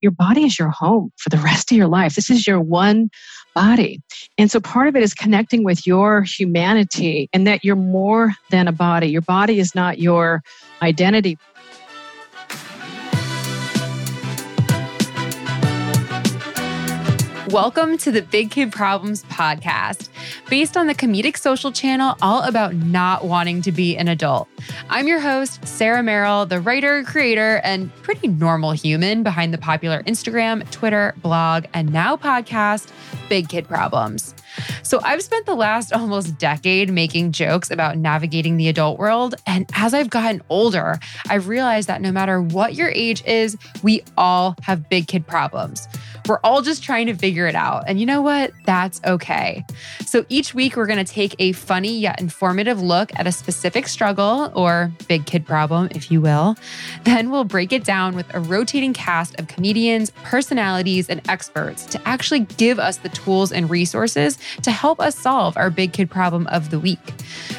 your body is your home for the rest of your life. This is your one body. And so part of it is connecting with your humanity and that you're more than a body. Your body is not your identity. Welcome to the Big Kid Problems podcast, based on the comedic social channel all about not wanting to be an adult. I'm your host, Sarah Merrill, the writer, creator, and pretty normal human behind the popular Instagram, Twitter, blog, and now podcast, Big Kid Problems. So I've spent the last almost decade making jokes about navigating the adult world. And as I've gotten older, I've realized that no matter what your age is, we all have big kid problems. We're all just trying to figure it out. And you know what? That's okay. So each week, we're going to take a funny yet informative look at a specific struggle or big kid problem, if you will. Then we'll break it down with a rotating cast of comedians, personalities, and experts to actually give us the tools and resources to help us solve our big kid problem of the week.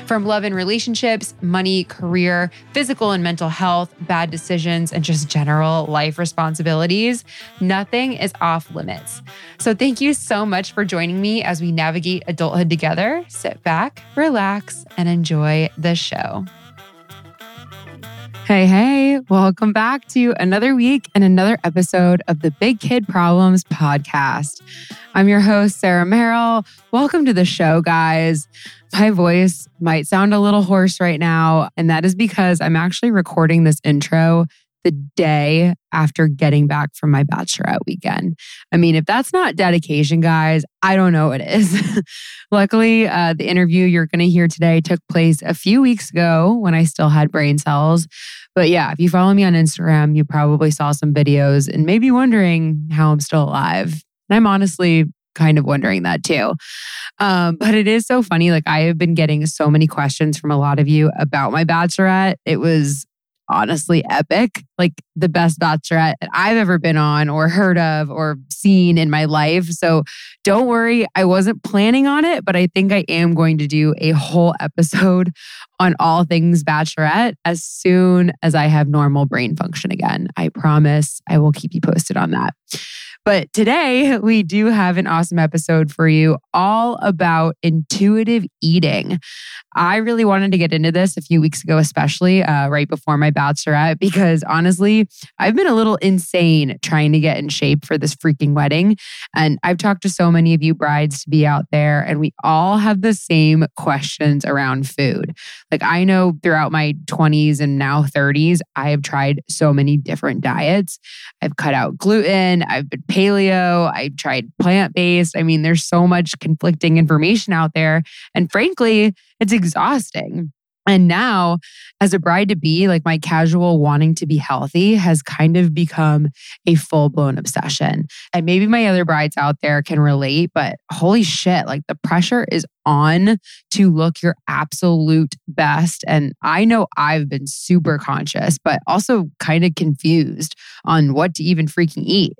From love and relationships, money, career, physical and mental health, bad decisions, and just general life responsibilities, nothing is off limits. So, thank you so much for joining me as we navigate adulthood together. Sit back, relax, and enjoy the show. Hey, hey, welcome back to another week and another episode of the Big Kid Problems podcast. I'm your host, Sarah Merrill. Welcome to the show, guys. My voice might sound a little hoarse right now, and that is because I'm actually recording this intro the day after getting back from my bachelorette weekend. I mean, if that's not dedication, guys, I don't know what is. Luckily, uh, the interview you're going to hear today took place a few weeks ago when I still had brain cells. But yeah, if you follow me on Instagram, you probably saw some videos and maybe wondering how I'm still alive. And I'm honestly kind of wondering that too. Um, but it is so funny. Like, I have been getting so many questions from a lot of you about my bachelorette. It was honestly epic, like the best bachelorette I've ever been on or heard of or seen in my life. So don't worry, I wasn't planning on it, but I think I am going to do a whole episode on all things bachelorette as soon as I have normal brain function again. I promise I will keep you posted on that. But today we do have an awesome episode for you all about intuitive eating. I really wanted to get into this a few weeks ago, especially uh, right before my bachelorette, because honestly, I've been a little insane trying to get in shape for this freaking wedding. And I've talked to so many of you brides to be out there, and we all have the same questions around food. Like, I know throughout my 20s and now 30s, I have tried so many different diets. I've cut out gluten, I've been paleo, I've tried plant based. I mean, there's so much conflicting information out there. And frankly, it's exhausting. And now, as a bride to be, like my casual wanting to be healthy has kind of become a full blown obsession. And maybe my other brides out there can relate, but holy shit, like the pressure is on to look your absolute best. And I know I've been super conscious, but also kind of confused on what to even freaking eat.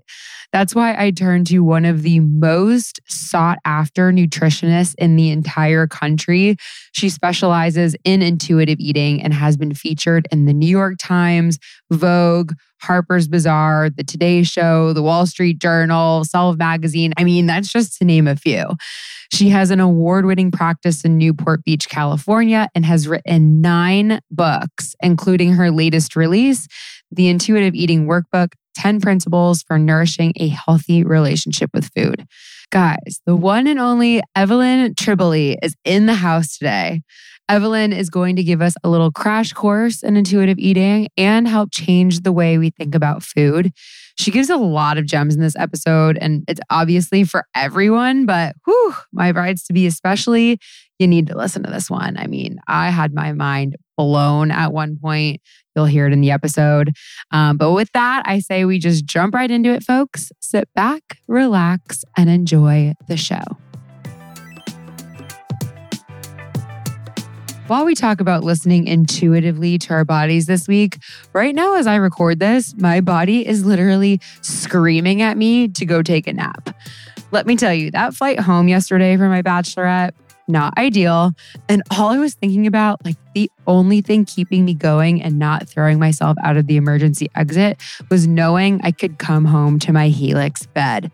That's why I turned to one of the most sought after nutritionists in the entire country. She specializes in intuitive eating and has been featured in the New York Times, Vogue, Harper's Bazaar, The Today Show, The Wall Street Journal, Self Magazine. I mean, that's just to name a few. She has an award winning practice in Newport Beach, California, and has written nine books, including her latest release, The Intuitive Eating Workbook 10 Principles for Nourishing a Healthy Relationship with Food. Guys, the one and only Evelyn Tribole is in the house today. Evelyn is going to give us a little crash course in intuitive eating and help change the way we think about food. She gives a lot of gems in this episode, and it's obviously for everyone, but whew, my brides to be especially, you need to listen to this one. I mean, I had my mind blown at one point. You'll hear it in the episode. Um, but with that, I say we just jump right into it, folks. Sit back, relax, and enjoy the show. While we talk about listening intuitively to our bodies this week, right now, as I record this, my body is literally screaming at me to go take a nap. Let me tell you, that flight home yesterday for my bachelorette not ideal. And all I was thinking about, like the only thing keeping me going and not throwing myself out of the emergency exit was knowing I could come home to my Helix bed.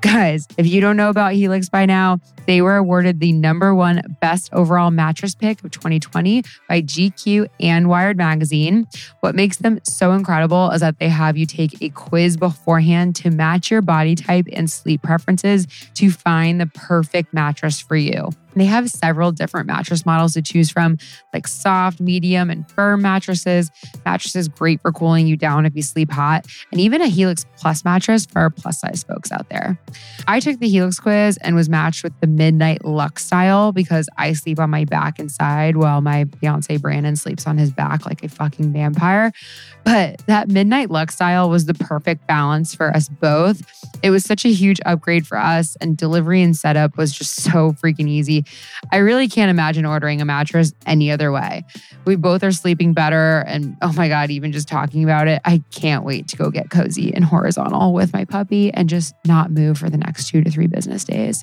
Guys, if you don't know about Helix by now, they were awarded the number one best overall mattress pick of 2020 by GQ and Wired Magazine. What makes them so incredible is that they have you take a quiz beforehand to match your body type and sleep preferences to find the perfect mattress for you. They have several different mattress models to choose from, like soft, medium, and firm mattresses. Mattresses great for cooling you down if you sleep hot, and even a Helix Plus mattress for our plus size folks out there. I took the Helix quiz and was matched with the Midnight Luxe style because I sleep on my back and side while my fiance Brandon sleeps on his back like a fucking vampire. But that Midnight Luxe style was the perfect balance for us both. It was such a huge upgrade for us, and delivery and setup was just so freaking easy. I really can't imagine ordering a mattress any other way. We both are sleeping better. And oh my God, even just talking about it, I can't wait to go get cozy and horizontal with my puppy and just not move for the next two to three business days.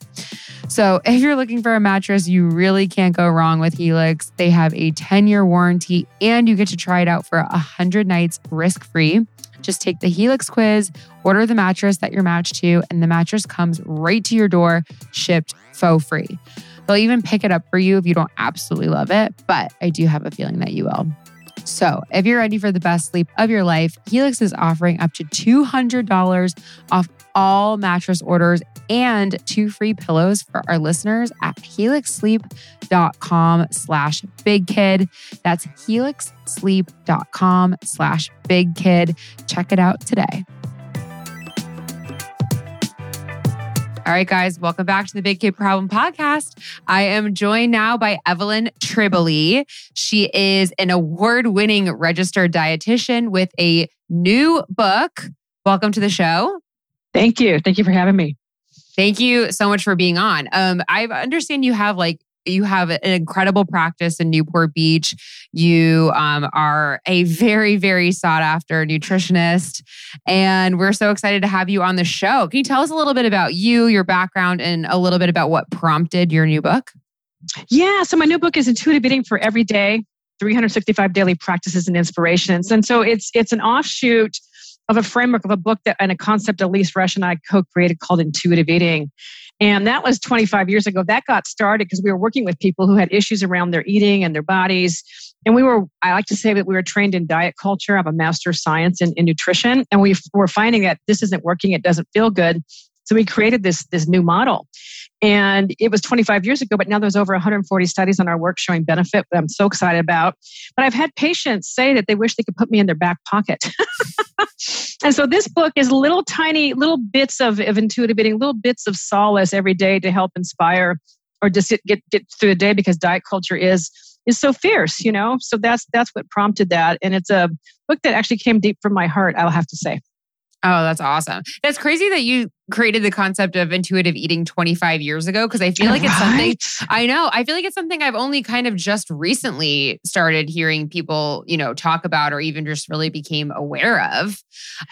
So, if you're looking for a mattress, you really can't go wrong with Helix. They have a 10 year warranty and you get to try it out for 100 nights risk free. Just take the Helix quiz, order the mattress that you're matched to, and the mattress comes right to your door, shipped for free. They'll even pick it up for you if you don't absolutely love it, but I do have a feeling that you will. So, if you're ready for the best sleep of your life, Helix is offering up to $200 off all mattress orders and two free pillows for our listeners at helixsleep.com slash bigkid. That's helixsleep.com slash bigkid. Check it out today. All right, guys, welcome back to the Big Kid Problem Podcast. I am joined now by Evelyn Tribole. She is an award winning registered dietitian with a new book. Welcome to the show. Thank you. Thank you for having me. Thank you so much for being on. Um, I understand you have like you have an incredible practice in Newport Beach. You um, are a very, very sought after nutritionist. And we're so excited to have you on the show. Can you tell us a little bit about you, your background, and a little bit about what prompted your new book? Yeah. So, my new book is Intuitive Eating for Every Day 365 Daily Practices and Inspirations. And so, it's, it's an offshoot of a framework of a book that and a concept Elyse Resch and I co-created called Intuitive Eating. And that was 25 years ago. That got started because we were working with people who had issues around their eating and their bodies. And we were, I like to say that we were trained in diet culture. I have a master of science in, in nutrition. And we were finding that this isn't working. It doesn't feel good. So we created this, this new model. And it was 25 years ago, but now there's over 140 studies on our work showing benefit that I'm so excited about. But I've had patients say that they wish they could put me in their back pocket. and so this book is little tiny, little bits of, of intuitive eating, little bits of solace every day to help inspire or just get, get through the day because diet culture is is so fierce, you know? So that's that's what prompted that. And it's a book that actually came deep from my heart, I'll have to say. Oh, that's awesome. That's crazy that you created the concept of intuitive eating 25 years ago because I feel like it's something I know. I feel like it's something I've only kind of just recently started hearing people, you know, talk about or even just really became aware of.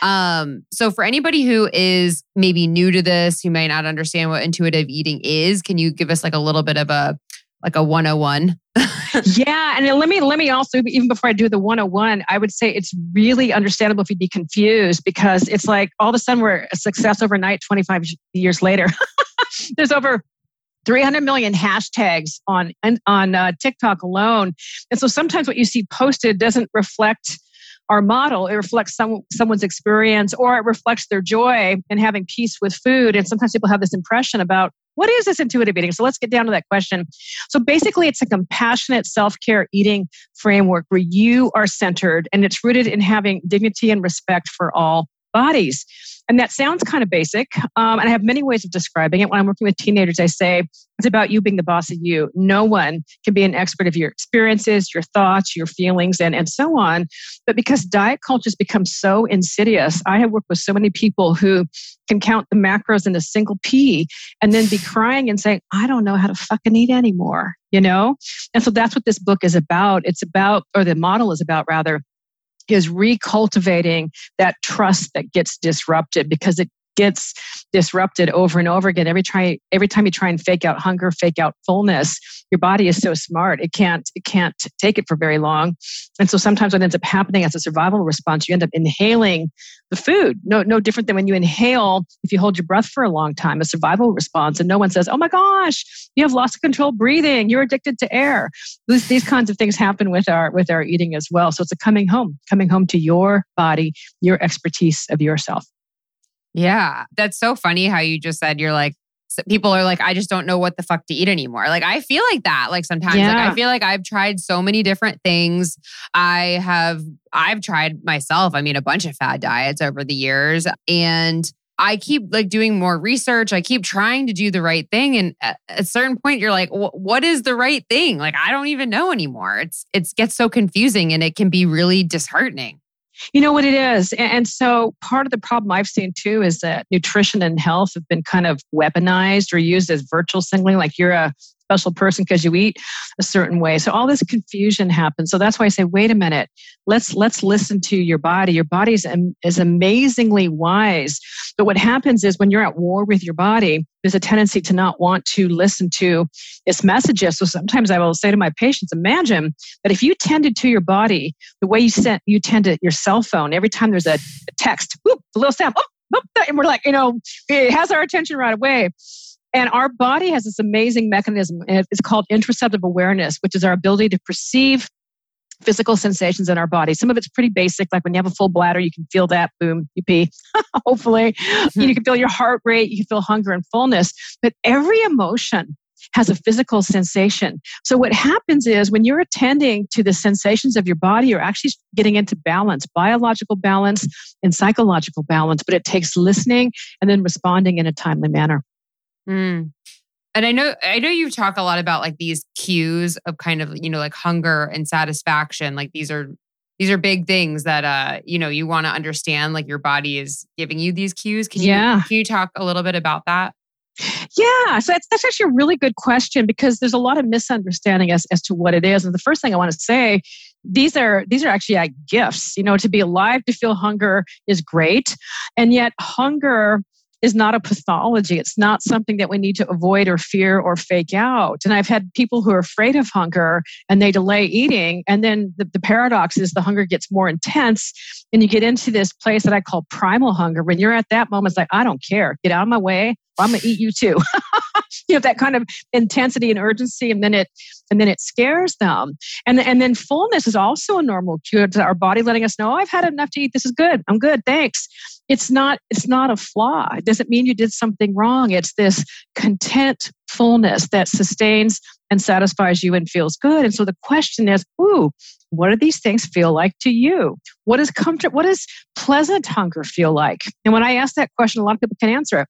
Um, so for anybody who is maybe new to this, who might not understand what intuitive eating is, can you give us like a little bit of a like a 101 yeah and let me let me also even before i do the 101 i would say it's really understandable if you'd be confused because it's like all of a sudden we're a success overnight 25 years later. There's over 300 million hashtags on on uh, tiktok alone. And so sometimes what you see posted doesn't reflect our model. It reflects some, someone's experience or it reflects their joy in having peace with food. And sometimes people have this impression about what is this intuitive eating? So let's get down to that question. So basically, it's a compassionate self care eating framework where you are centered and it's rooted in having dignity and respect for all bodies. And that sounds kind of basic. Um, and I have many ways of describing it. When I'm working with teenagers, I say it's about you being the boss of you. No one can be an expert of your experiences, your thoughts, your feelings, and, and so on. But because diet culture has become so insidious, I have worked with so many people who can count the macros in a single pea and then be crying and saying, I don't know how to fucking eat anymore, you know? And so that's what this book is about. It's about, or the model is about rather, is recultivating that trust that gets disrupted because it gets disrupted over and over again. Every try every time you try and fake out hunger, fake out fullness, your body is so smart. It can't it can't take it for very long. And so sometimes what ends up happening as a survival response, you end up inhaling the food. No, no different than when you inhale, if you hold your breath for a long time, a survival response, and no one says, Oh my gosh, you have lost control breathing, you're addicted to air. These, these kinds of things happen with our with our eating as well. So it's a coming home, coming home to your body, your expertise of yourself. Yeah. That's so funny how you just said you're like, people are like, I just don't know what the fuck to eat anymore. Like, I feel like that. Like, sometimes, yeah. like, I feel like I've tried so many different things. I have, I've tried myself, I mean, a bunch of fad diets over the years. And I keep like doing more research. I keep trying to do the right thing. And at a certain point, you're like, what is the right thing? Like, I don't even know anymore. It's, it gets so confusing and it can be really disheartening. You know what it is. And so part of the problem I've seen too is that nutrition and health have been kind of weaponized or used as virtual signaling, like you're a special person because you eat a certain way. So all this confusion happens. So that's why I say, wait a minute, let's let's listen to your body. Your body is, amazingly wise. But what happens is when you're at war with your body, there's a tendency to not want to listen to its messages. So sometimes I will say to my patients, imagine that if you tended to your body the way you sent you tend to your cell phone, every time there's a, a text, whoop, a little sound, oh, and we're like, you know, it has our attention right away. And our body has this amazing mechanism. It's called interoceptive awareness, which is our ability to perceive physical sensations in our body. Some of it's pretty basic, like when you have a full bladder, you can feel that, boom, you pee, hopefully. Mm-hmm. You can feel your heart rate, you can feel hunger and fullness. But every emotion has a physical sensation. So what happens is when you're attending to the sensations of your body, you're actually getting into balance, biological balance and psychological balance, but it takes listening and then responding in a timely manner. Mm. And I know I know you talk a lot about like these cues of kind of, you know, like hunger and satisfaction. Like these are these are big things that uh, you know, you want to understand like your body is giving you these cues. Can yeah. you can you talk a little bit about that? Yeah, so that's, that's actually a really good question because there's a lot of misunderstanding as, as to what it is. And the first thing I want to say, these are these are actually like gifts. You know, to be alive, to feel hunger is great, and yet hunger is not a pathology. It's not something that we need to avoid or fear or fake out. And I've had people who are afraid of hunger and they delay eating. And then the, the paradox is the hunger gets more intense. And you get into this place that I call primal hunger. When you're at that moment, it's like, I don't care. Get out of my way. I'm going to eat you too. you know, that kind of intensity and urgency. And then it, and then it scares them. And, and then fullness is also a normal cue to our body letting us know, oh, I've had enough to eat. This is good. I'm good. Thanks it's not it's not a flaw it doesn't mean you did something wrong it's this content fullness that sustains and satisfies you and feels good and so the question is ooh what do these things feel like to you what is comfort what does pleasant hunger feel like and when i ask that question a lot of people can answer it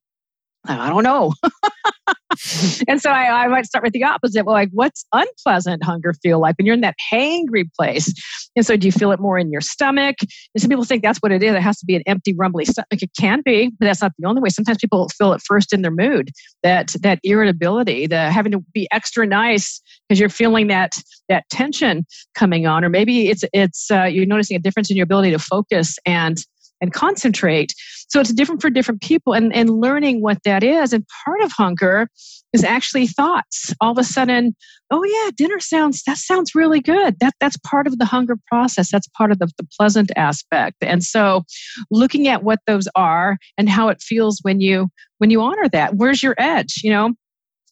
I don't know. and so I, I, might start with the opposite. Well, like, what's unpleasant hunger feel like when you're in that hangry place? And so, do you feel it more in your stomach? And some people think that's what it is. It has to be an empty, rumbly stomach. It can be, but that's not the only way. Sometimes people feel it first in their mood. That that irritability, the having to be extra nice because you're feeling that that tension coming on, or maybe it's it's uh, you're noticing a difference in your ability to focus and and concentrate. So it's different for different people and, and learning what that is. And part of hunger is actually thoughts. All of a sudden, oh yeah, dinner sounds that sounds really good. That that's part of the hunger process. That's part of the, the pleasant aspect. And so looking at what those are and how it feels when you when you honor that. Where's your edge? You know,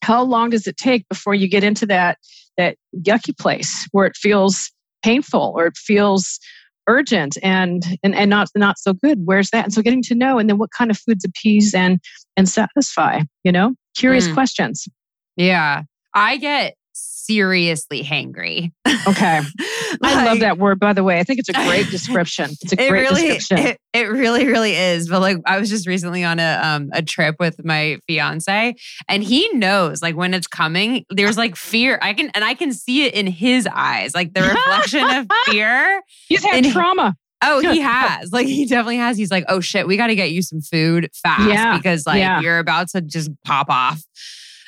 how long does it take before you get into that that yucky place where it feels painful or it feels urgent and, and and not not so good. Where's that? And so getting to know and then what kind of foods appease and and satisfy you know? Curious mm. questions. Yeah. I get seriously hangry. Okay. like, I love that word, by the way. I think it's a great description. It's a great really, description. It, it, really, really is. But like, I was just recently on a um, a trip with my fiance, and he knows like when it's coming. There's like fear. I can and I can see it in his eyes, like the reflection of fear. He's had and trauma. Oh, he has. Like he definitely has. He's like, oh shit, we got to get you some food fast yeah, because like yeah. you're about to just pop off.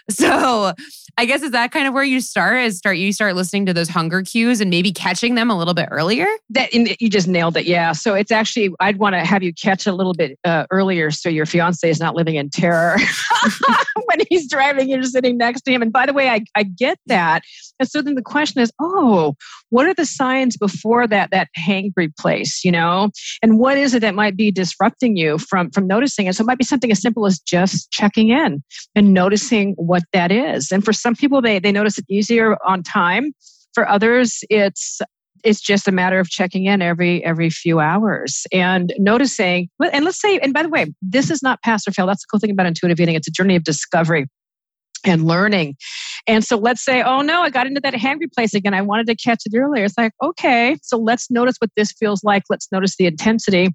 So I guess is that kind of where you start? Is start you start listening to those hunger cues and maybe catching them a little bit earlier? That you just nailed it. Yeah. So it's actually I'd want to have you catch a little bit uh, earlier so your fiance is not living in terror when he's driving. You're sitting next to him. And by the way, I I get that. And so then the question is, oh, what are the signs before that that hangry place? You know, and what is it that might be disrupting you from from noticing it? So it might be something as simple as just checking in and noticing what that is. And for some people, they they notice it easier on time. For others, it's it's just a matter of checking in every every few hours and noticing and let's say and by the way this is not pass or fail that's the cool thing about intuitive eating it's a journey of discovery and learning. And so let's say oh no i got into that hangry place again. I wanted to catch it earlier. It's like okay so let's notice what this feels like. Let's notice the intensity.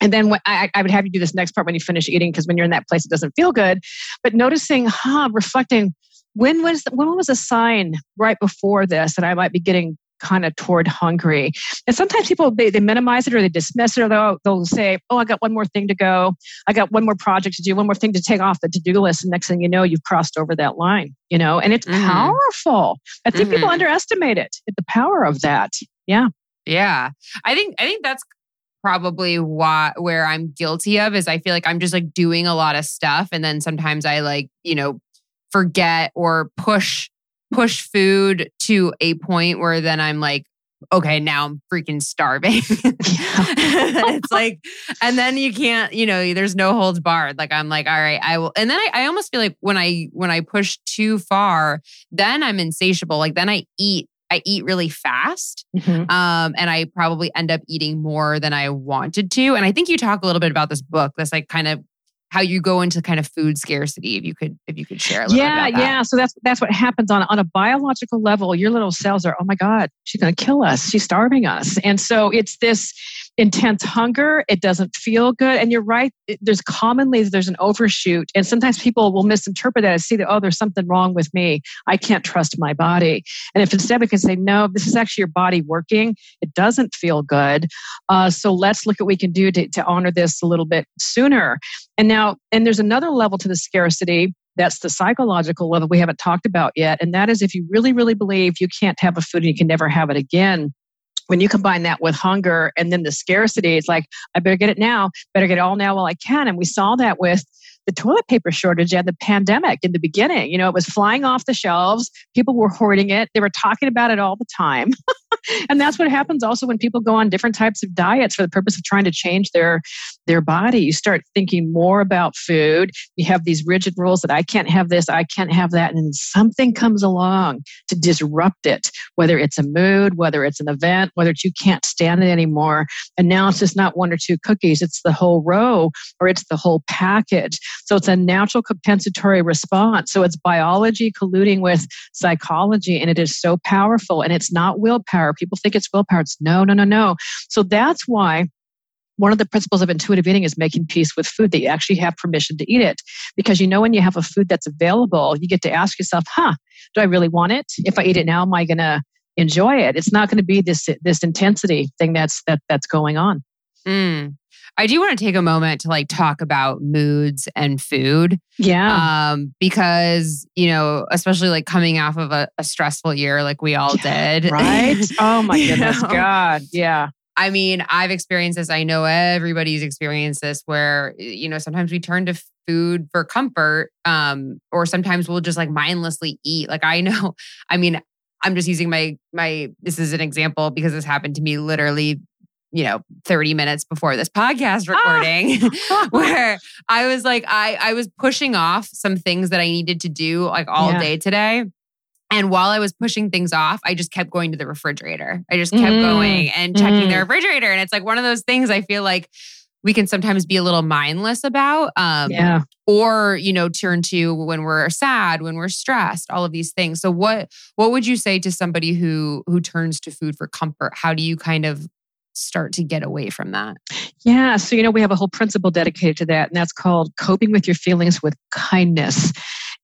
And then I, I would have you do this next part when you finish eating because when you're in that place it doesn't feel good. But noticing huh reflecting when was when was a sign right before this that I might be getting kind of toward Hungary. And sometimes people they, they minimize it or they dismiss it or they'll, they'll say, Oh, I got one more thing to go. I got one more project to do, one more thing to take off the to-do list. And next thing you know, you've crossed over that line, you know, and it's mm-hmm. powerful. I think mm-hmm. people underestimate it, the power of that. Yeah. Yeah. I think I think that's probably why where I'm guilty of is I feel like I'm just like doing a lot of stuff and then sometimes I like, you know, forget or push push food to a point where then I'm like, okay, now I'm freaking starving. it's like, and then you can't, you know, there's no holds barred. Like I'm like, all right, I will. And then I, I almost feel like when I when I push too far, then I'm insatiable. Like then I eat I eat really fast. Mm-hmm. Um, and I probably end up eating more than I wanted to. And I think you talk a little bit about this book, this like kind of how you go into kind of food scarcity if you could if you could share a little yeah yeah so that's that's what happens on on a biological level. Your little cells are oh my god she's going to kill us. She's starving us. And so it's this intense hunger. It doesn't feel good. And you're right there's commonly there's an overshoot. And sometimes people will misinterpret that and see that oh there's something wrong with me. I can't trust my body. And if instead we can say no this is actually your body working. It doesn't feel good. Uh, so let's look at what we can do to, to honor this a little bit sooner and now and there's another level to the scarcity that's the psychological level we haven't talked about yet and that is if you really really believe you can't have a food and you can never have it again when you combine that with hunger and then the scarcity, it's like, I better get it now, better get it all now while I can. And we saw that with the toilet paper shortage and the pandemic in the beginning. You know, it was flying off the shelves. People were hoarding it. They were talking about it all the time. and that's what happens also when people go on different types of diets for the purpose of trying to change their their body. You start thinking more about food. You have these rigid rules that I can't have this, I can't have that, and something comes along to disrupt it, whether it's a mood, whether it's an event, whether you can't stand it anymore. And now it's just not one or two cookies, it's the whole row or it's the whole package. So it's a natural compensatory response. So it's biology colluding with psychology, and it is so powerful. And it's not willpower. People think it's willpower. It's no, no, no, no. So that's why one of the principles of intuitive eating is making peace with food that you actually have permission to eat it because you know when you have a food that's available you get to ask yourself huh do i really want it if i eat it now am i going to enjoy it it's not going to be this this intensity thing that's that that's going on mm. I do want to take a moment to like talk about moods and food. Yeah. Um, because, you know, especially like coming off of a, a stressful year like we all yeah, did. Right. Oh my goodness. know? God. Yeah. I mean, I've experienced this. I know everybody's experienced this where, you know, sometimes we turn to food for comfort. Um, or sometimes we'll just like mindlessly eat. Like I know, I mean, I'm just using my my this is an example because this happened to me literally you know 30 minutes before this podcast recording ah. where i was like i i was pushing off some things that i needed to do like all yeah. day today and while i was pushing things off i just kept going to the refrigerator i just kept mm. going and checking mm. the refrigerator and it's like one of those things i feel like we can sometimes be a little mindless about um yeah. or you know turn to when we're sad when we're stressed all of these things so what what would you say to somebody who who turns to food for comfort how do you kind of start to get away from that? Yeah. So, you know, we have a whole principle dedicated to that, and that's called coping with your feelings with kindness.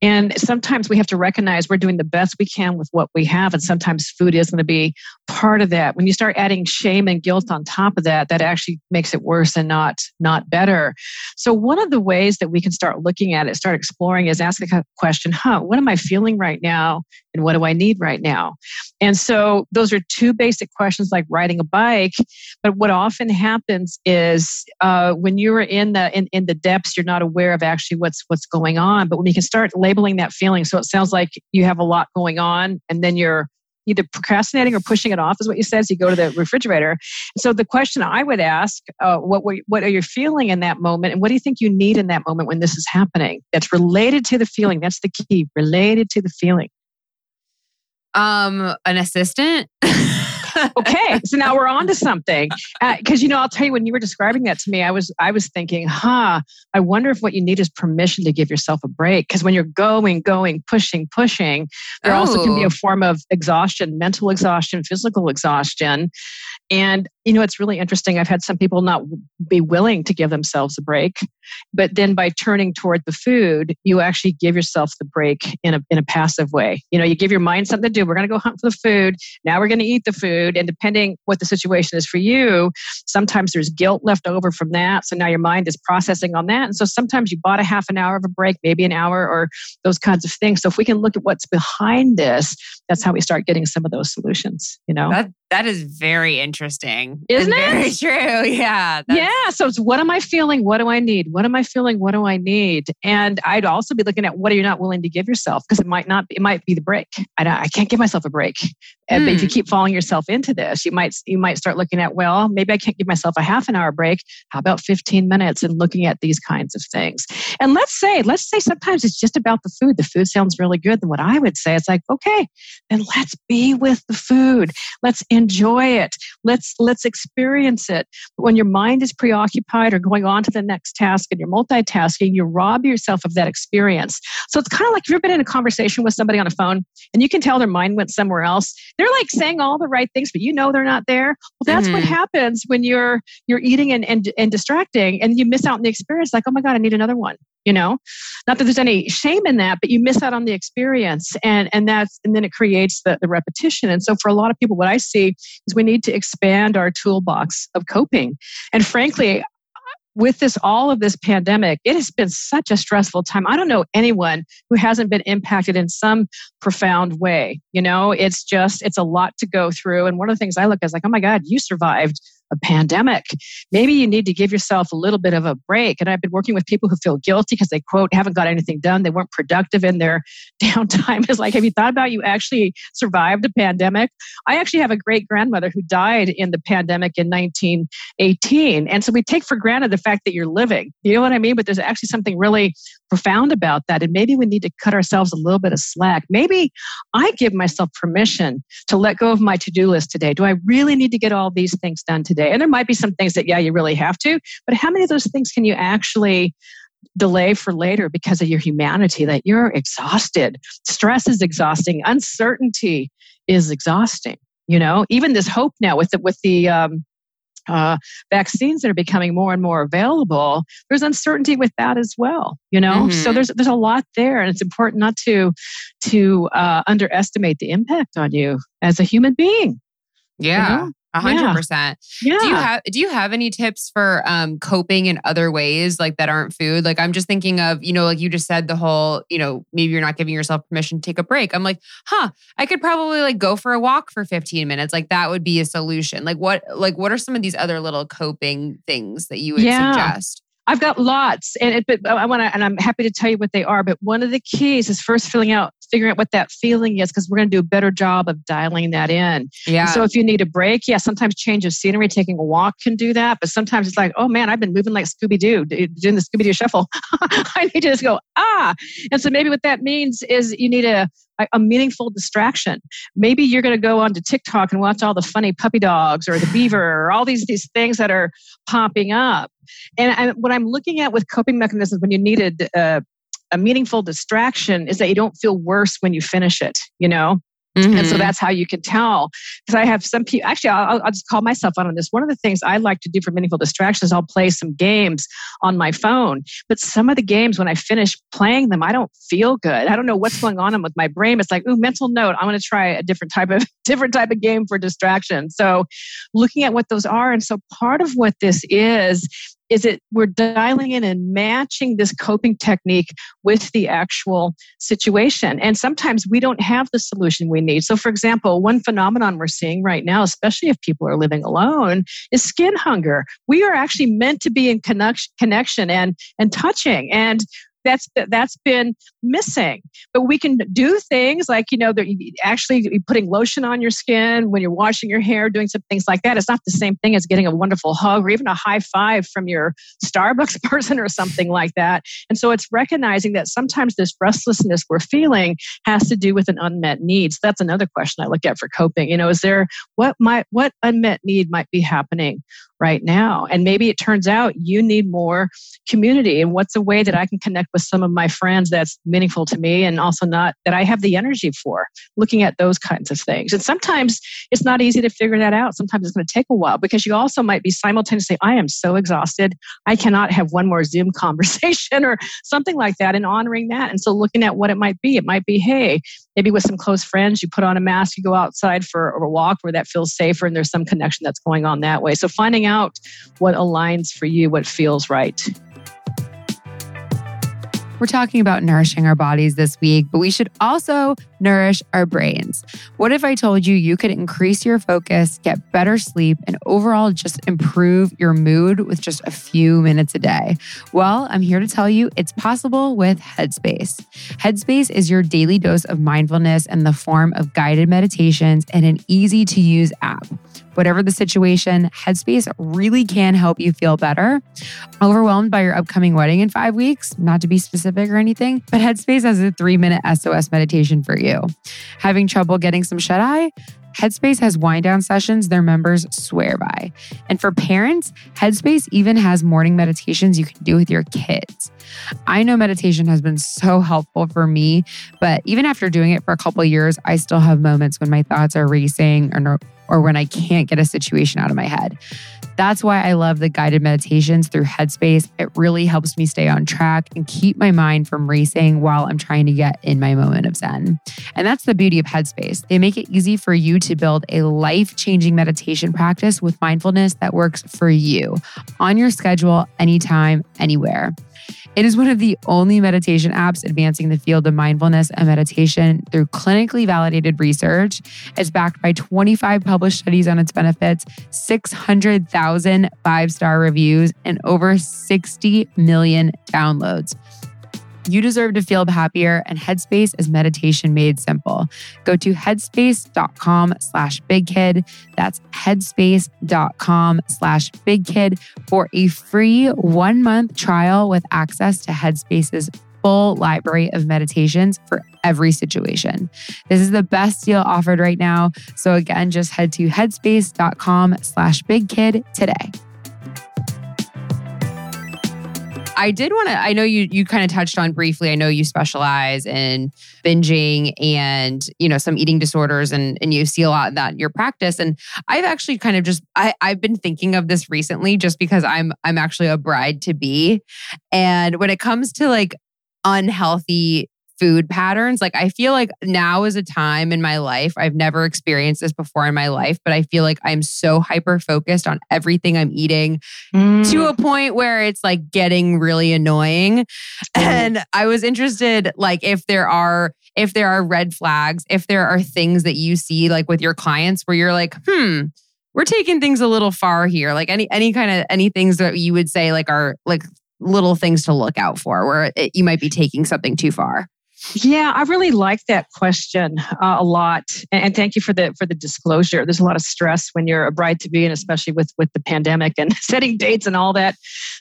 And sometimes we have to recognize we're doing the best we can with what we have. And sometimes food is going to be part of that. When you start adding shame and guilt on top of that, that actually makes it worse and not, not better. So one of the ways that we can start looking at it, start exploring is ask the question, huh, what am I feeling right now? And what do I need right now? And so those are two basic questions like riding a bike. But what often happens is uh, when you're in the in, in the depths, you're not aware of actually what's what's going on. But when you can start labeling that feeling, so it sounds like you have a lot going on, and then you're either procrastinating or pushing it off is what you said. So you go to the refrigerator. So the question I would ask, uh, what what are you feeling in that moment, and what do you think you need in that moment when this is happening? That's related to the feeling. That's the key. Related to the feeling. Um, an assistant. okay, so now we're on to something. Because uh, you know, I'll tell you when you were describing that to me, I was I was thinking, huh, I wonder if what you need is permission to give yourself a break. Because when you're going, going, pushing, pushing, there oh. also can be a form of exhaustion, mental exhaustion, physical exhaustion. And, you know, it's really interesting. I've had some people not be willing to give themselves a break, but then by turning toward the food, you actually give yourself the break in a, in a passive way. You know, you give your mind something to do. We're going to go hunt for the food. Now we're going to eat the food. And depending what the situation is for you, sometimes there's guilt left over from that. So now your mind is processing on that. And so sometimes you bought a half an hour of a break, maybe an hour or those kinds of things. So if we can look at what's behind this, that's how we start getting some of those solutions, you know? That, that is very interesting. Isn't it? Very true. Yeah. Yeah. So it's what am I feeling? What do I need? What am I feeling? What do I need? And I'd also be looking at what are you not willing to give yourself? Because it might not be, it might be the break. I, I can't give myself a break. Mm. If you hmm. keep falling yourself into this, you might you might start looking at, well, maybe I can't give myself a half an hour break. How about 15 minutes and looking at these kinds of things? And let's say, let's say sometimes it's just about the food. The food sounds really good. Then what I would say is like, okay, then let's be with the food. Let's enjoy it. Let's let's experience it. But when your mind is preoccupied or going on to the next task and you're multitasking, you rob yourself of that experience. So it's kind of like if you've been in a conversation with somebody on a phone and you can tell their mind went somewhere else they're like saying all the right things, but you know they're not there. Well, that's mm-hmm. what happens when you're you're eating and, and and distracting and you miss out on the experience. Like, oh my God, I need another one. You know, not that there's any shame in that, but you miss out on the experience, and and that's and then it creates the, the repetition. And so for a lot of people, what I see is we need to expand our toolbox of coping. And frankly, with this all of this pandemic it has been such a stressful time. I don't know anyone who hasn't been impacted in some profound way you know? It's just it's a lot to go through. And one of the things i look at is like oh my god you survived a pandemic. Maybe you need to give yourself a little bit of a break. And I've been working with people who feel guilty because they quote haven't got anything done. They weren't productive in their downtime. Is like, have you thought about you actually survived a pandemic? I actually have a great grandmother who died in the pandemic in 1918. And so we take for granted the fact that you're living. You know what I mean? But there's actually something really profound about that. And maybe we need to cut ourselves a little bit of slack. Maybe I give myself permission to let go of my to do list today. Do I really need to get all these things done today? And there might be some things that, yeah, you really have to, but how many of those things can you actually delay for later because of your humanity that you're exhausted? Stress is exhausting, uncertainty is exhausting. You know, even this hope now with the, with the, um, uh, vaccines that are becoming more and more available, there's uncertainty with that as well. You know, mm-hmm. so there's there's a lot there, and it's important not to to uh, underestimate the impact on you as a human being. Yeah. You know? A hundred percent. Yeah. Do you have do you have any tips for um coping in other ways like that aren't food? Like I'm just thinking of, you know, like you just said the whole, you know, maybe you're not giving yourself permission to take a break. I'm like, huh, I could probably like go for a walk for 15 minutes. Like that would be a solution. Like what like what are some of these other little coping things that you would yeah. suggest? I've got lots, and it, but I want to, and I'm happy to tell you what they are. But one of the keys is first filling out, figuring out what that feeling is, because we're going to do a better job of dialing that in. Yeah. And so if you need a break, yeah, sometimes change of scenery, taking a walk can do that. But sometimes it's like, oh man, I've been moving like Scooby Doo, doing the Scooby Doo shuffle. I need to just go ah. And so maybe what that means is you need a a meaningful distraction. Maybe you're going to go onto TikTok and watch all the funny puppy dogs or the beaver or all these these things that are popping up. And I, what I'm looking at with coping mechanisms when you needed uh, a meaningful distraction is that you don't feel worse when you finish it. You know, Mm-hmm. And so that's how you can tell. Because I have some people, actually, I'll, I'll, just call myself out on this. One of the things I like to do for meaningful distractions, I'll play some games on my phone. But some of the games, when I finish playing them, I don't feel good. I don't know what's going on with my brain. It's like, ooh, mental note. I'm going to try a different type of different type of game for distraction. So, looking at what those are, and so part of what this is is it we're dialing in and matching this coping technique with the actual situation. And sometimes we don't have the solution we need. So for example one phenomenon we're seeing right now especially if people are living alone is skin hunger. We are actually meant to be in connection and and touching. And that's that's been missing. But we can do things like you know, actually putting lotion on your skin when you're washing your hair, doing some things like that. It's not the same thing as getting a wonderful hug or even a high five from your Starbucks person or something like that. And so it's recognizing that sometimes this restlessness we're feeling has to do with an unmet need. So that's another question I look at for coping. You know, is there what might what unmet need might be happening right now. And maybe it turns out you need more community. And what's a way that I can connect with some of my friends that's meaningful to me and also not that I have the energy for? Looking at those kinds of things. And sometimes it's not easy to figure that out. Sometimes it's going to take a while because you also might be simultaneously, I am so exhausted. I cannot have one more Zoom conversation or something like that and honoring that. And so looking at what it might be, it might be, hey, maybe with some close friends, you put on a mask, you go outside for a walk where that feels safer and there's some connection that's going on that way. So finding out what aligns for you, what feels right. We're talking about nourishing our bodies this week, but we should also nourish our brains. What if I told you you could increase your focus, get better sleep, and overall just improve your mood with just a few minutes a day? Well, I'm here to tell you it's possible with Headspace. Headspace is your daily dose of mindfulness in the form of guided meditations and an easy to use app. Whatever the situation, Headspace really can help you feel better. Overwhelmed by your upcoming wedding in five weeks, not to be specific or anything, but Headspace has a three minute SOS meditation for you. Having trouble getting some shut eye? Headspace has wind down sessions their members swear by. And for parents, Headspace even has morning meditations you can do with your kids. I know meditation has been so helpful for me, but even after doing it for a couple years, I still have moments when my thoughts are racing or or when I can't get a situation out of my head. That's why I love the guided meditations through Headspace. It really helps me stay on track and keep my mind from racing while I'm trying to get in my moment of Zen. And that's the beauty of Headspace. They make it easy for you to build a life changing meditation practice with mindfulness that works for you on your schedule, anytime, anywhere. It is one of the only meditation apps advancing the field of mindfulness and meditation through clinically validated research. It's backed by 25 published studies on its benefits, 600,000 five star reviews, and over 60 million downloads. You deserve to feel happier, and Headspace is meditation made simple. Go to headspace.com slash big kid. That's headspace.com slash big kid for a free one month trial with access to Headspace's full library of meditations for every situation. This is the best deal offered right now. So again, just head to headspace.com slash big kid today. I did want to, I know you you kind of touched on briefly. I know you specialize in binging and, you know, some eating disorders and and you see a lot of that in your practice. And I've actually kind of just I, I've been thinking of this recently just because I'm I'm actually a bride to be. And when it comes to like unhealthy food patterns. Like I feel like now is a time in my life. I've never experienced this before in my life, but I feel like I'm so hyper focused on everything I'm eating mm. to a point where it's like getting really annoying. And I was interested like if there are if there are red flags, if there are things that you see like with your clients where you're like, "Hmm, we're taking things a little far here." Like any any kind of any things that you would say like are like little things to look out for where it, you might be taking something too far. Yeah, I really like that question uh, a lot, and thank you for the for the disclosure. There's a lot of stress when you're a bride to be, and especially with with the pandemic and setting dates and all that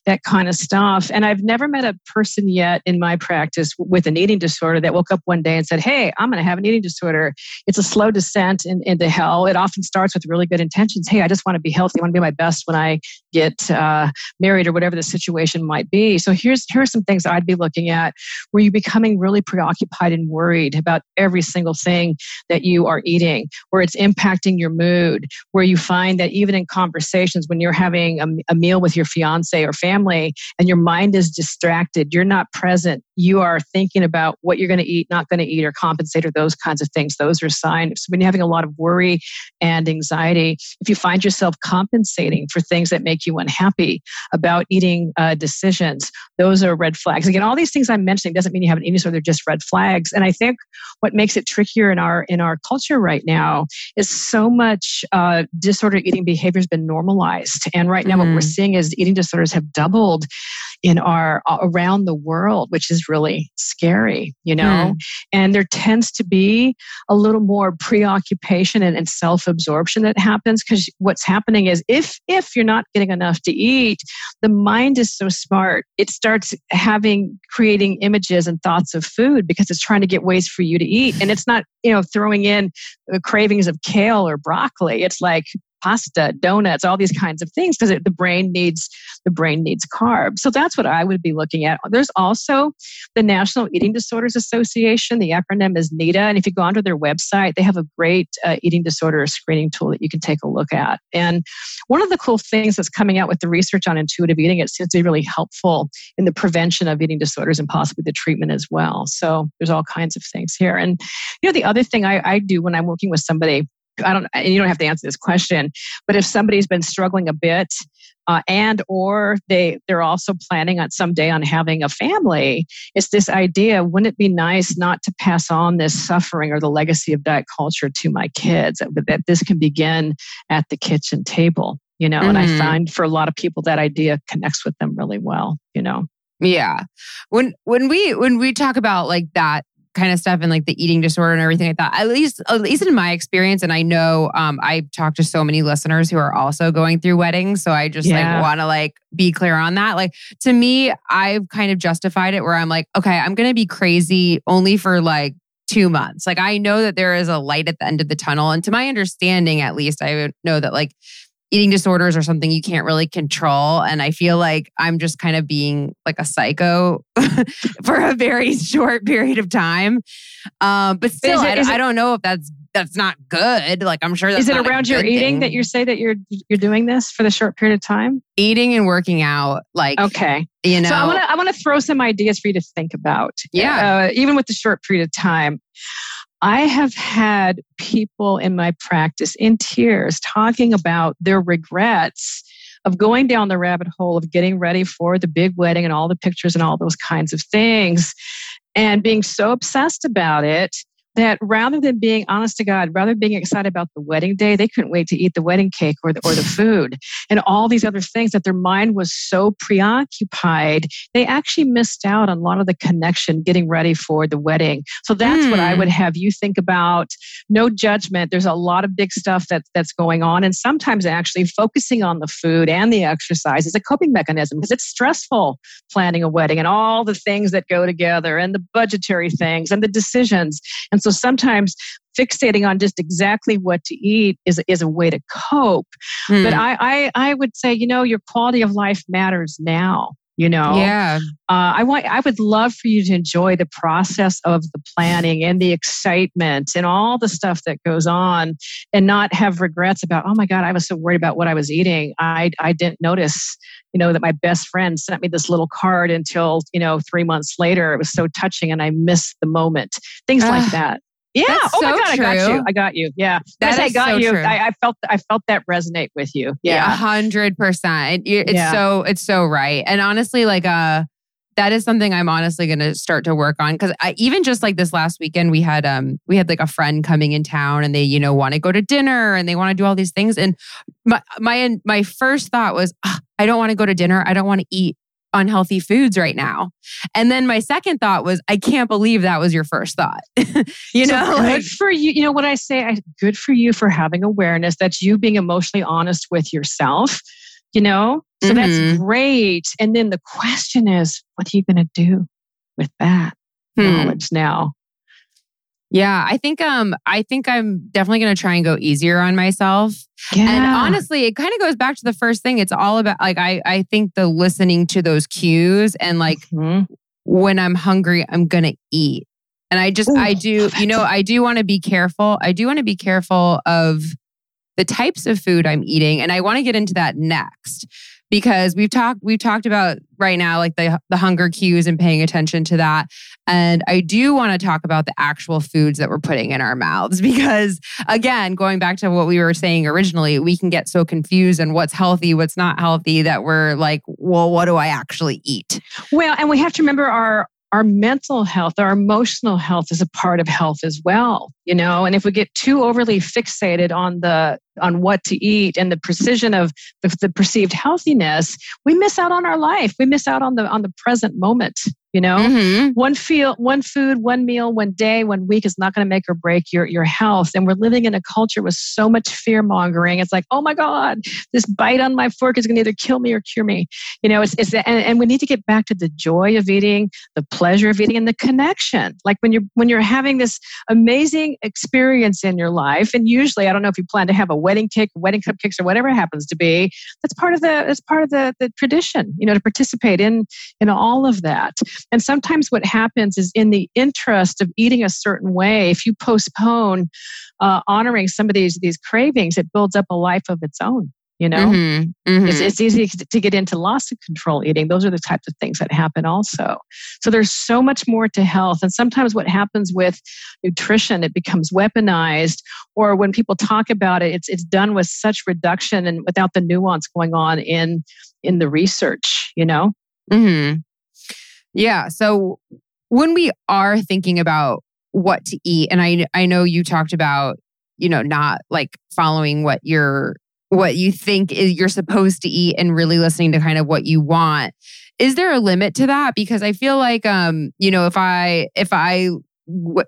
that kind of stuff. And I've never met a person yet in my practice with an eating disorder that woke up one day and said, "Hey, I'm going to have an eating disorder." It's a slow descent in, into hell. It often starts with really good intentions. Hey, I just want to be healthy. I want to be my best when I get uh, married or whatever the situation might be. So here's here's some things I'd be looking at. Were you becoming really preoccupied? Preoccupied and worried about every single thing that you are eating, where it's impacting your mood, where you find that even in conversations when you're having a, a meal with your fiance or family and your mind is distracted, you're not present, you are thinking about what you're going to eat, not going to eat, or compensate, or those kinds of things. Those are signs. When you're having a lot of worry and anxiety, if you find yourself compensating for things that make you unhappy about eating uh, decisions, those are red flags. Again, all these things I'm mentioning doesn't mean you have an eating disorder; they're just red flags. And I think what makes it trickier in our in our culture right now is so much uh, disordered eating behavior has been normalized, and right now mm-hmm. what we're mm-hmm. seeing is eating disorders have doubled in our uh, around the world, which is really scary, you know. Mm. And there tends to be a little more preoccupation and, and self-absorption that happens because what's happening is if if you're not getting enough to eat, the mind is so smart. It starts having creating images and thoughts of food because it's trying to get ways for you to eat. And it's not, you know, throwing in the cravings of kale or broccoli. It's like pasta, donuts, all these kinds of things because the brain needs the brain needs carbs. So that's what I would be looking at. There's also the National Eating Disorders Association. The acronym is NEDA, and if you go onto their website, they have a great uh, eating disorder screening tool that you can take a look at. And one of the cool things that's coming out with the research on intuitive eating, it seems to be really helpful in the prevention of eating disorders and possibly the treatment as well. So there's all kinds of things here. And you know, the other thing I, I do when I'm working with somebody I don't, and you don't have to answer this question, but if somebody's been struggling a bit, uh, and or they they're also planning on someday on having a family, it's this idea: wouldn't it be nice not to pass on this suffering or the legacy of diet culture to my kids? That, that this can begin at the kitchen table, you know. Mm-hmm. And I mm-hmm. find for a lot of people that idea connects with them really well, you know. Yeah. When when we when we talk about like that kind of stuff and like the eating disorder and everything like that. At least, at least in my experience, and I know um, I've talked to so many listeners who are also going through weddings, so I just yeah. like want to like be clear on that. Like to me, I've kind of justified it where I'm like, okay, I'm gonna be crazy only for like two months. Like I know that there is a light at the end of the tunnel, and to my understanding, at least, I know that like eating disorders are something you can't really control. And I feel like I'm just kind of being like a psycho for a very short period of time. Um, but still, it, I, I, don't know if that's that's not good. Like I'm sure that's is it around your eating thing. that you say that you're you're doing this for the short period of time? Eating and working out, like okay, you know. So I want to I want to throw some ideas for you to think about. Yeah, uh, even with the short period of time. I have had people in my practice in tears talking about their regrets of going down the rabbit hole of getting ready for the big wedding and all the pictures and all those kinds of things and being so obsessed about it that rather than being honest to God, rather than being excited about the wedding day, they couldn't wait to eat the wedding cake or the, or the food and all these other things that their mind was so preoccupied, they actually missed out on a lot of the connection getting ready for the wedding. So that's mm. what I would hmm. have you think about. No judgment. There's a lot of big stuff that, that's going on. And sometimes actually focusing on the food and the exercise is a coping mechanism because it's stressful planning a wedding and all the things that go together and the budgetary things and the decisions. And so sometimes fixating on just exactly what to eat is, is a way to cope. Mm. But I, I, I would say, you know, your quality of life matters now you know? Yeah. Uh, i want i would love for you to enjoy the process of the planning and the excitement and all the stuff that goes on and not have regrets about oh my god i was so worried about what i was eating. I i didn't notice you know that my best friend sent me this little card until you know three months later. It was so touching and i missed the moment. Things uh, like that yeah. That's oh so my god, true. I got you. I got you. Yeah. That I got so you. I, I, felt I felt that resonate with you. Yeah. A hundred percent. It's yeah. so it's so right. And honestly, like uh that is something I'm honestly going to start to work on because even just like this last weekend, we had um we had like a friend coming in town and they you know want to go to dinner and they want to do all these things and my my my first thought was oh, I don't want to go to dinner. I don't want to eat unhealthy foods right now. And then my second thought was, I can't believe that was your first thought. you so know, good like, for you. You know what I say? I, good for you for having awareness. That's you being emotionally honest with yourself. You know, so mm-hmm. that's great. And then the question is, what are you going to do with that hmm. knowledge now? Yeah, I think um I think I'm definitely going to try and go easier on myself. Yeah. And honestly, it kind of goes back to the first thing. It's all about like I I think the listening to those cues and like mm-hmm. when I'm hungry, I'm going to eat. And I just, Ooh, I do, you know, I do want to be careful. I do want to be careful of the types of food I'm eating. And I want to get into that next because we've talked we've talked about right now like the the hunger cues and paying attention to that and I do want to talk about the actual foods that we're putting in our mouths because again going back to what we were saying originally we can get so confused and what's healthy what's not healthy that we're like well what do I actually eat well and we have to remember our our mental health, our emotional health is a part of health as well, you know. And if we get too overly fixated on the on what to eat and the precision of the, the perceived healthiness, we miss out on our life. We miss out on the on the present moment you know? Mm-hmm. one feel one food one meal one day one week is not going to make or break your your health. And we're living in a culture with so much fear mongering. It's like oh my god this bite on my fork is going to either kill me or cure me. You know it's, it's and, and we need to get back to the joy of eating the pleasure of eating and the connection. Like when you're when you're having this amazing experience in your life and usually i don't know if you plan to have a wedding cake wedding cupcakes or whatever it happens to be that's part of the that's part of the the tradition you know to participate in in all of that and sometimes what happens is in the interest of eating a certain way, if you postpone uh, honoring some of these, these cravings, it builds up a life of its own. You know, mm-hmm, mm-hmm. It's, it's easy to get into loss of control eating. Those are the types of things that happen also. So there's so much more to health. And sometimes what happens with nutrition, it becomes weaponized, or when people talk about it, it's, it's done with such reduction and without the nuance going on in, in the research, you know? Mm-hmm. Yeah. So when we are thinking about what to eat, and I I know you talked about, you know, not like following what you're what you think is you're supposed to eat and really listening to kind of what you want. Is there a limit to that? Because I feel like um, you know, if I if I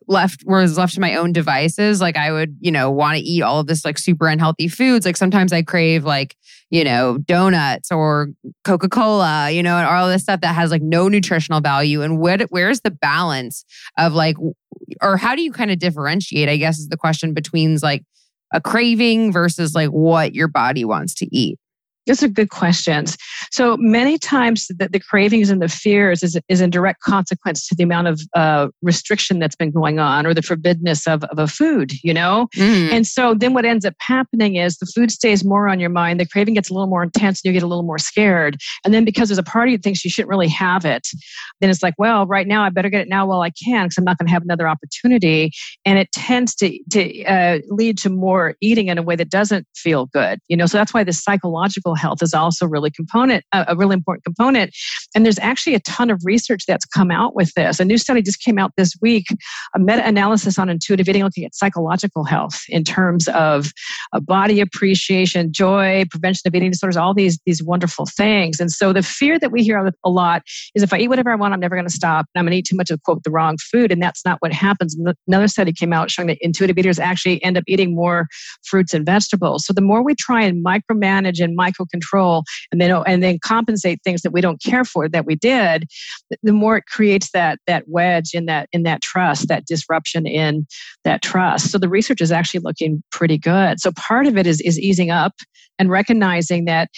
left was left to my own devices like i would you know want to eat all of this like super unhealthy foods like sometimes i crave like you know donuts or coca-cola you know and all this stuff that has like no nutritional value and where where's the balance of like or how do you kind of differentiate i guess is the question between like a craving versus like what your body wants to eat those are good questions. So many times the, the cravings and the fears is, is in direct consequence to the amount of uh, restriction that's been going on or the forbiddenness of, of a food, you know? Mm. And so then what ends up happening is the food stays more on your mind, the craving gets a little more intense, and you get a little more scared. And then because there's a party that thinks you shouldn't really have it, then it's like, well, right now I better get it now while I can because I'm not going to have another opportunity. And it tends to, to uh, lead to more eating in a way that doesn't feel good, you know? So that's why the psychological health is also really component, a really important component. And there's actually a ton of research that's come out with this. A new study just came out this week, a meta-analysis on intuitive eating looking at psychological health in terms of uh, body appreciation, joy, prevention of eating disorders, all these, these wonderful things. And so the fear that we hear a lot is if I eat whatever I want, I'm never going to stop. And I'm going to eat too much of, quote, the wrong food. And that's not what happens. Another study came out showing that intuitive eaters actually end up eating more fruits and vegetables. So the more we try and micromanage and micro control and then and then compensate things that we don't care for that we did the more it creates that that wedge in that in that trust that disruption in that trust. So the research is actually looking pretty good. So part of it is is easing up and recognizing that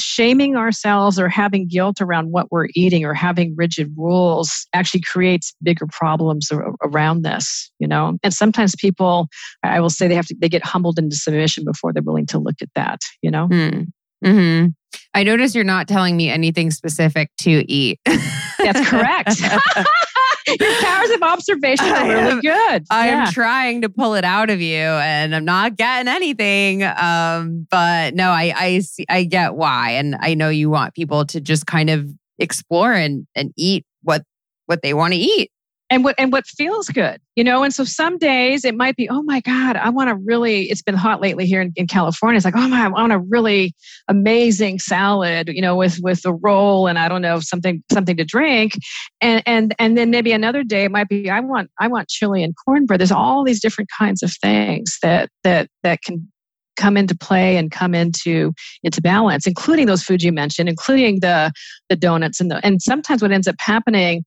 shaming ourselves or having guilt around what we're eating or having rigid rules actually creates bigger problems around this you know? And sometimes people i will say they have to they get humbled into submission before they're willing to look at that you know? Mm. Mm-hmm. I notice you're not telling me anything specific to eat. That's correct. Your powers of observation are really am, good. I yeah. am trying to pull it out of you, and I'm not getting anything. Um, but no, I I see, I get why, and I know you want people to just kind of explore and and eat what what they want to eat and what and what feels good you know? And so some days it might be oh my god i want to really it's been hot lately here in, in california it's like oh my i want a really amazing salad you know with with a roll and i don't know something something to drink. And and and then maybe another day it might be i want i want chili and cornbread. There's all these different kinds of things that that that can come into play and come into into balance including those foods you mentioned including the the donuts and the and sometimes what ends up happening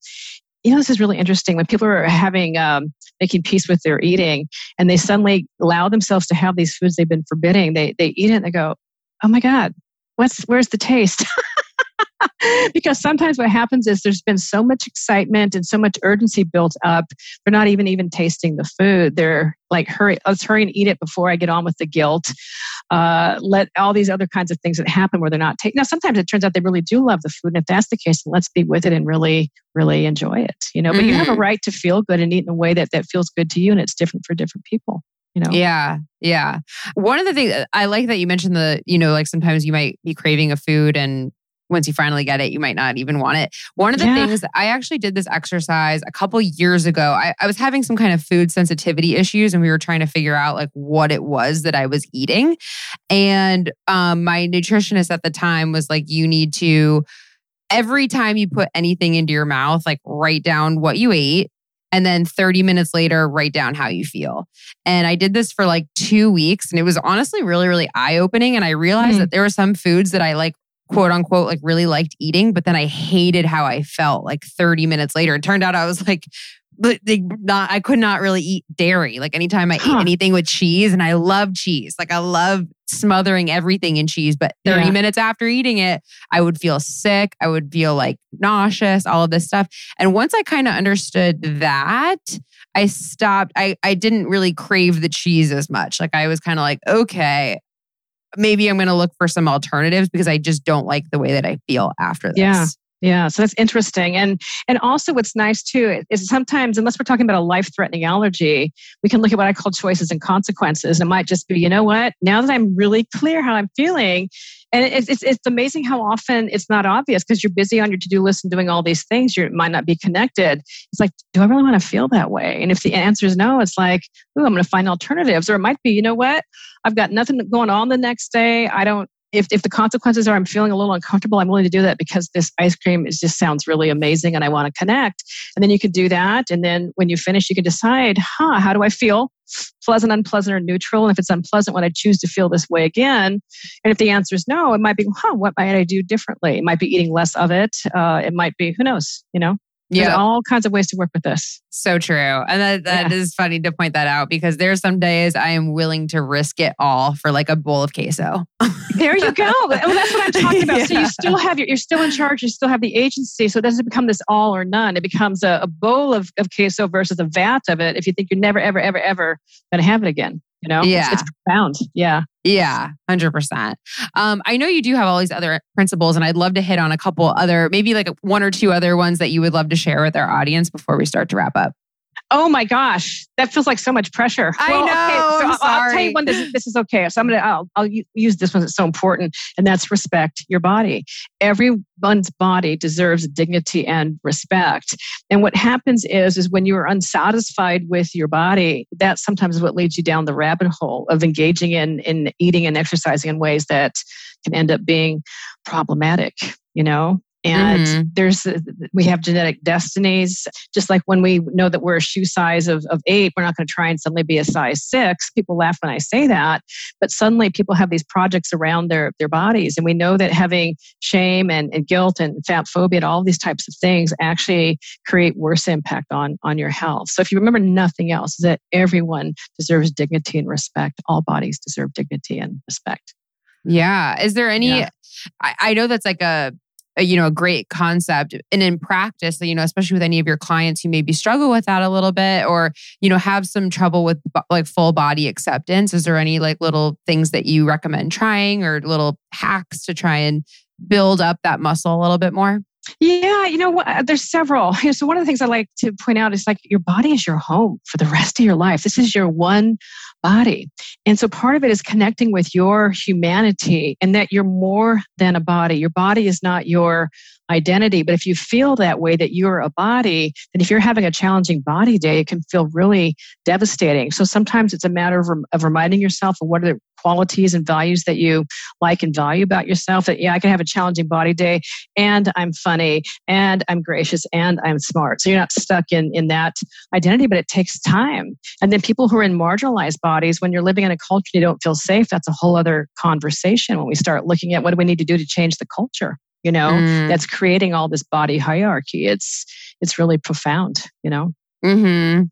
you know, this is really interesting. When people are having, um, making peace with their eating and they suddenly allow themselves to have these foods they've been forbidding, they, they eat it and they go, oh my God, what's, where's the taste? because sometimes what happens is there's been so much excitement and so much urgency built up they're not even even tasting the food they're like hurry let's hurry and eat it before i get on with the guilt uh, let all these other kinds of things that happen where they're not taking now sometimes it turns out they really do love the food and if that's the case let's be with it and really really enjoy it you know but mm-hmm. you have a mm-hmm. right to feel good and eat in a way that that feels good to you and it's different for different people you know yeah yeah one of the things i like that you mentioned the you know like sometimes you might be craving a food and once you finally get it, you might not even want it. One of the yeah. things I actually did this exercise a couple years ago. I, I was having some kind of food sensitivity issues, and we were trying to figure out like what it was that I was eating. And um, my nutritionist at the time was like, "You need to." Every time you put anything into your mouth, like write down what you ate and then 30 minutes later write down how you feel and i did this for like two weeks and it was honestly really really eye-opening and i realized mm. that there were some foods that i like quote unquote like really liked eating, but then I hated how I felt like 30 minutes later. It turned out I was like, but they not I could not really eat dairy. Like anytime I huh. ate anything with cheese, and I love cheese. Like I love smothering everything in cheese. But 30 yeah. minutes after eating it, I would feel sick. I would feel like nauseous, all of this stuff. And once I kind of understood that, I stopped. I, I didn't really crave the cheese as much. Like I was kind of like, okay, maybe I'm going to look for some alternatives because I just don't like the way that I feel after this. Yeah. Yeah, so that's interesting. And and also what's nice too is sometimes unless we're talking about a life-threatening allergy, we can look at what I call choices and consequences. It might just be, you know what? Now that I'm really clear how I'm feeling, and it's, it's, it's amazing how often it's not obvious because you're busy on your to-do list and doing all these things you might not be connected. It's like do i really want to feel that way? And if the answer is no it's like oh i'm going to find alternatives. Or it might be you know what? I've got nothing going on the next day. I don't if, if the consequences are I'm feeling a little uncomfortable, I'm willing to do that because this ice cream is just sounds really amazing and I want to connect. And then you can do that. And then when you finish, you can decide, huh, how do I feel? Pleasant, unpleasant, or neutral. And if it's unpleasant, would I choose to feel this way again? And if the answer is no, it might be, huh, what might I do differently? It might be eating less of it. Uh, it might be, who knows, you know? Yeah. There's all kinds of ways to work with this. So true. And that, that yeah. is funny to point that out because there are some days I am willing to risk it all for like a bowl of queso. there you go. Well, that's what I'm talking about. Yeah. So you still have your, you're still in charge, you still have the agency. So it doesn't become this all or none. It becomes a, a bowl of, of queso versus a vat of it if you think you're never, ever, ever, ever going to have it again. You know, yeah. it's, it's profound. Yeah. Yeah, 100%. Um, I know you do have all these other principles, and I'd love to hit on a couple other, maybe like one or two other ones that you would love to share with our audience before we start to wrap up. Oh my gosh, that feels like so much pressure. I well, know. Okay, so I'll, I'll, tell you when this, this is okay. So I'm gonna I'll, I'll use this one It's so important, and that's respect your body. Everyone's body deserves dignity and respect. And what happens is is when you are unsatisfied with your body, that sometimes is what leads you down the rabbit hole of engaging in in eating and exercising in ways that can end up being problematic. You know, and mm-hmm. there's we have genetic destinies. Just like when we know that we're a shoe size of, of eight we're not going to try and suddenly be a size six. People laugh when i say that. But suddenly people have these projects around their their bodies. And we know that having shame and, and guilt and fat phobia and all these types of things actually create worse impact on on your health. So if you remember nothing else is that everyone deserves dignity and respect. All bodies deserve dignity and respect. Yeah. Is there any yeah. I, I know that's like a a, you know a great concept and in practice you know especially with any of your clients who maybe struggle with that a little bit or you know have some trouble with like full body acceptance is there any like little things that you recommend trying or little hacks to try and build up that muscle a little bit more yeah, you know what? Uh, there's several. so one of the things I like to point out is like your body is your home for the rest of your life. This is your one body. And so part of it is connecting with your humanity and that you're more than a body. Your body is not your identity. But if you feel that way, that you're a body, then if you're having a challenging body day, it can feel really devastating. So sometimes it's a matter of, of reminding yourself of what are the qualities and values that you like and value about yourself. That, yeah, I can have a challenging body day and I'm funny and I'm gracious and I'm smart. So you're not stuck in, in that identity, but it takes time. And then people who are in marginalized bodies, when you're living in a culture you don't feel safe, that's a whole other conversation when we start looking at what do we need to do to change the culture you know mm. that's creating all this body hierarchy it's it's really profound you know mm-hmm.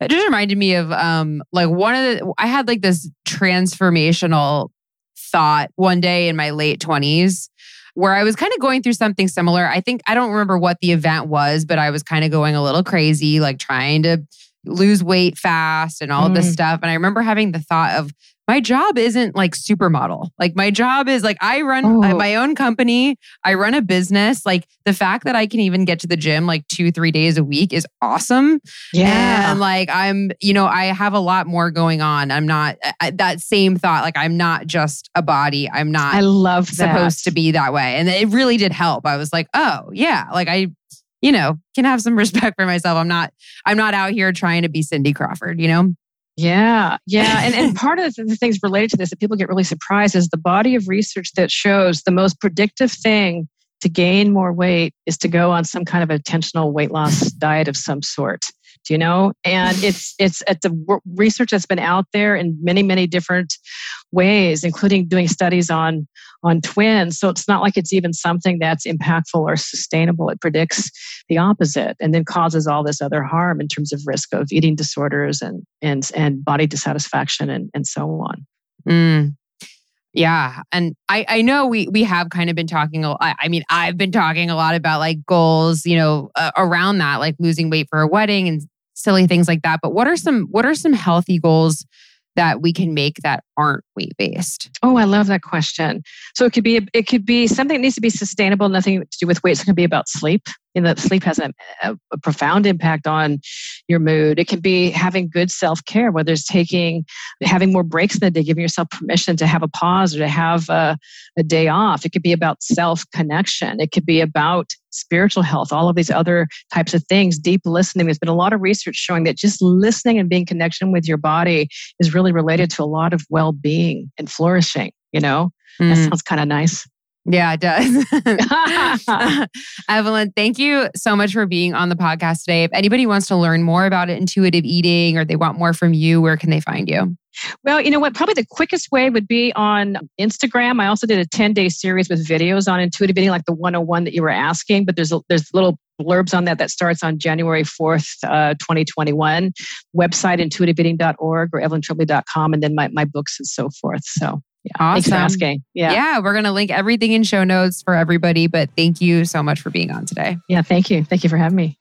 it just reminded me of um like one of the i had like this transformational thought one day in my late 20s where I was kind of going through something similar. I think I don't remember what the event was, but I was kind of going a little crazy, like trying to lose weight fast and all mm. this stuff. And I remember having the thought of my job isn't like supermodel. Like my job is like I run oh. my own company, I run a business. Like the fact that I can even get to the gym like 2 3 days a week is awesome. Yeah. And like I'm, you know, I have a lot more going on. I'm not I, that same thought like I'm not just a body. I'm not I love that. supposed to be that way. And it really did help. I was like, "Oh, yeah, like I you know, can have some respect for myself. I'm not I'm not out here trying to be Cindy Crawford, you know? Yeah, yeah. And, and part of the things related to this that people get really surprised is the body of research that shows the most predictive thing to gain more weight is to go on some kind of intentional weight loss diet of some sort you know and it's it's at the research that's been out there in many many different ways including doing studies on on twins so it's not like it's even something that's impactful or sustainable it predicts the opposite and then causes all this other harm in terms of risk of eating disorders and and and body dissatisfaction and and so on mm. Yeah. And I, I know we we have kind of been talking, I mean, I've been talking a lot about like goals, you know, uh, around that, like losing weight for a wedding and silly things like that. But what are some what are some healthy goals that we can make that aren't weight based? Oh, I love that question. So it could be it could be something that needs to be sustainable, nothing to do with weight. So it can be about sleep. You know, sleep has a, a, a profound impact on your mood. It can be having good self care, whether it's taking having more breaks in the day, giving yourself permission to have a pause or to have a, a day off. It could be about self connection. It could be about spiritual health, all of these other types of things, deep listening. There's been a lot of research showing that just listening and being connection with your body is really related to a lot of well being and flourishing. You know, mm. that sounds kind of nice. Yeah, it does. Evelyn, thank you so much for being on the podcast today. If anybody wants to learn more about intuitive eating or they want more from you, where can they find you? Well, you know what? Probably the quickest way would be on Instagram. I also did a 10 day series with videos on intuitive eating, like the 101 that you were asking, but there's, a, there's little blurbs on that that starts on January 4th, uh, 2021. Website intuitiveeating.org or evelyntribole.com, and then my, my books and so forth. So, yeah, awesome. thanks for asking. Yeah. Yeah, we're going to link everything in show notes for everybody, but thank you so much for being on today. Yeah, thank you. Thank you for having me.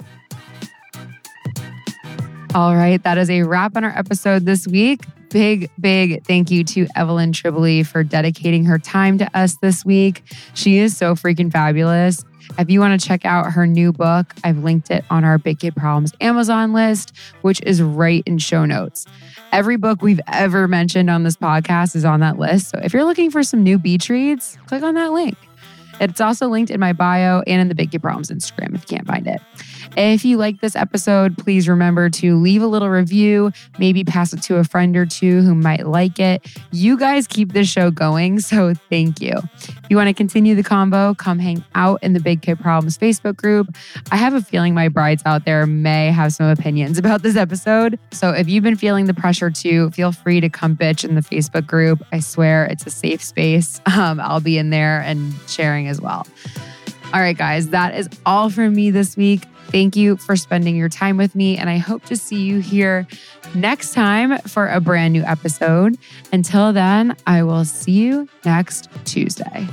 All right, that is a wrap on our episode this week big, big thank you to Evelyn Tribole for dedicating her time to us this week. She is so freaking fabulous. If you want to check out her new book, I've linked it on our Big Kid Problems Amazon list, which is right in show notes. Every book we've ever mentioned on this podcast is on that list. So if you're looking for some new beach reads, click on that link. It's also linked in my bio and in the Big Kid Problems Instagram if you can't find it. If you like this episode, please remember to leave a little review, maybe pass it to a friend or two who might like it. You guys keep this show going, so thank you. If you want to continue the combo, come hang out in the Big Kid Problems Facebook group. I have a feeling my brides out there may have some opinions about this episode. So if you've been feeling the pressure to, feel free to come bitch in the Facebook group. I swear it's a safe space. Um, I'll be in there and sharing as well. All right, guys, that is all from me this week. Thank you for spending your time with me, and I hope to see you here next time for a brand new episode. Until then, I will see you next Tuesday.